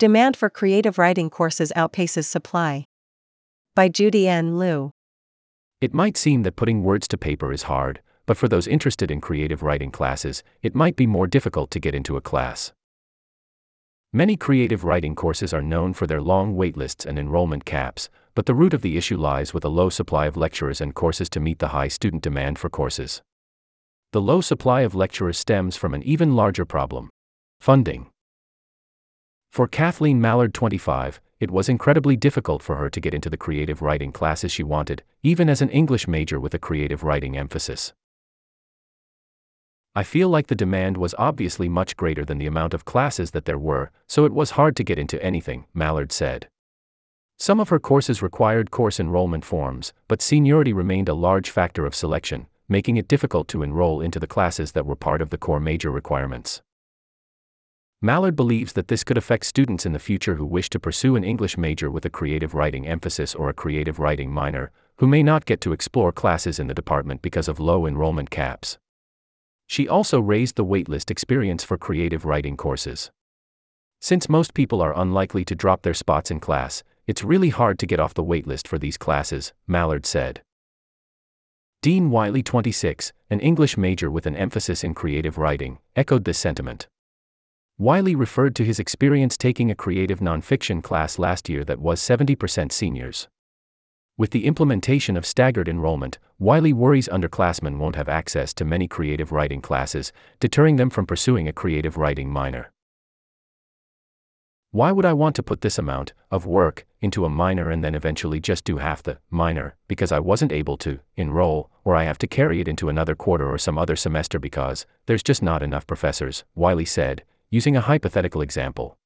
Demand for creative writing courses outpaces supply. By Judy N. Liu. It might seem that putting words to paper is hard, but for those interested in creative writing classes, it might be more difficult to get into a class. Many creative writing courses are known for their long waitlists and enrollment caps, but the root of the issue lies with a low supply of lecturers and courses to meet the high student demand for courses. The low supply of lecturers stems from an even larger problem funding. For Kathleen Mallard, 25, it was incredibly difficult for her to get into the creative writing classes she wanted, even as an English major with a creative writing emphasis. I feel like the demand was obviously much greater than the amount of classes that there were, so it was hard to get into anything, Mallard said. Some of her courses required course enrollment forms, but seniority remained a large factor of selection, making it difficult to enroll into the classes that were part of the core major requirements. Mallard believes that this could affect students in the future who wish to pursue an English major with a creative writing emphasis or a creative writing minor, who may not get to explore classes in the department because of low enrollment caps. She also raised the waitlist experience for creative writing courses. Since most people are unlikely to drop their spots in class, it's really hard to get off the waitlist for these classes, Mallard said. Dean Wiley, 26, an English major with an emphasis in creative writing, echoed this sentiment. Wiley referred to his experience taking a creative nonfiction class last year that was 70% seniors. With the implementation of staggered enrollment, Wiley worries underclassmen won't have access to many creative writing classes, deterring them from pursuing a creative writing minor. Why would I want to put this amount of work into a minor and then eventually just do half the minor because I wasn't able to enroll, or I have to carry it into another quarter or some other semester because there's just not enough professors? Wiley said, using a hypothetical example.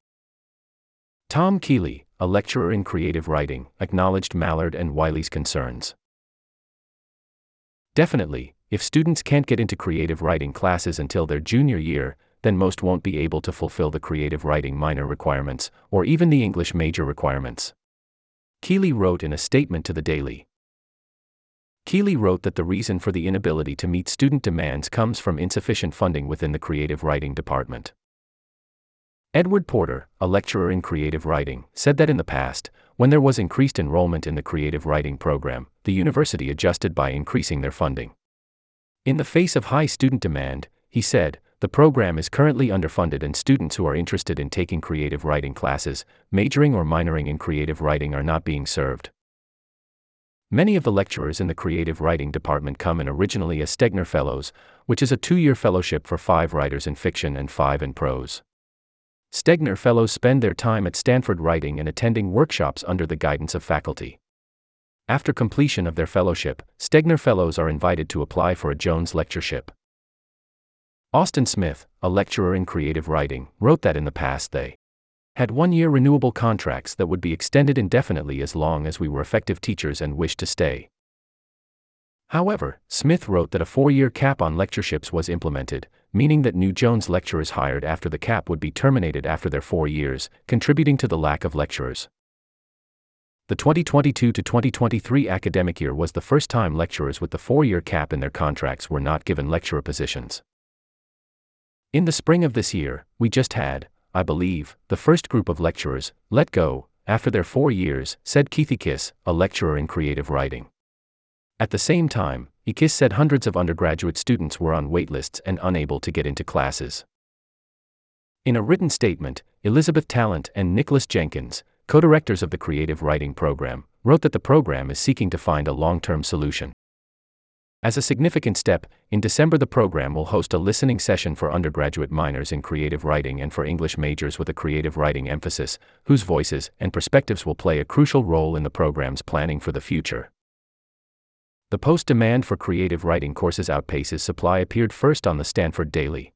Tom Kealey, a lecturer in creative writing, acknowledged Mallard and Wiley's concerns. Definitely, if students can't get into creative writing classes until their junior year, then most won't be able to fulfill the creative writing minor requirements, or even the English major requirements. Kealey wrote in a statement to the Daily. Kealey wrote that the reason for the inability to meet student demands comes from insufficient funding within the creative writing department. Edward Porter, a lecturer in creative writing, said that in the past, when there was increased enrollment in the creative writing program, the university adjusted by increasing their funding. In the face of high student demand, he said, the program is currently underfunded and students who are interested in taking creative writing classes, majoring or minoring in creative writing are not being served. Many of the lecturers in the creative writing department come in originally as Stegner Fellows, which is a two year fellowship for five writers in fiction and five in prose. Stegner Fellows spend their time at Stanford writing and attending workshops under the guidance of faculty. After completion of their fellowship, Stegner Fellows are invited to apply for a Jones Lectureship. Austin Smith, a lecturer in creative writing, wrote that in the past they had one year renewable contracts that would be extended indefinitely as long as we were effective teachers and wished to stay. However, Smith wrote that a four year cap on lectureships was implemented, meaning that new Jones lecturers hired after the cap would be terminated after their four years, contributing to the lack of lecturers. The 2022 to 2023 academic year was the first time lecturers with the four year cap in their contracts were not given lecturer positions. In the spring of this year, we just had, I believe, the first group of lecturers let go after their four years, said Keith Ekiss, a lecturer in creative writing. At the same time, Ekiss said hundreds of undergraduate students were on waitlists and unable to get into classes. In a written statement, Elizabeth Tallent and Nicholas Jenkins, co directors of the Creative Writing Program, wrote that the program is seeking to find a long term solution. As a significant step, in December the program will host a listening session for undergraduate minors in creative writing and for English majors with a creative writing emphasis, whose voices and perspectives will play a crucial role in the program's planning for the future. The post demand for creative writing courses outpaces supply appeared first on the Stanford Daily.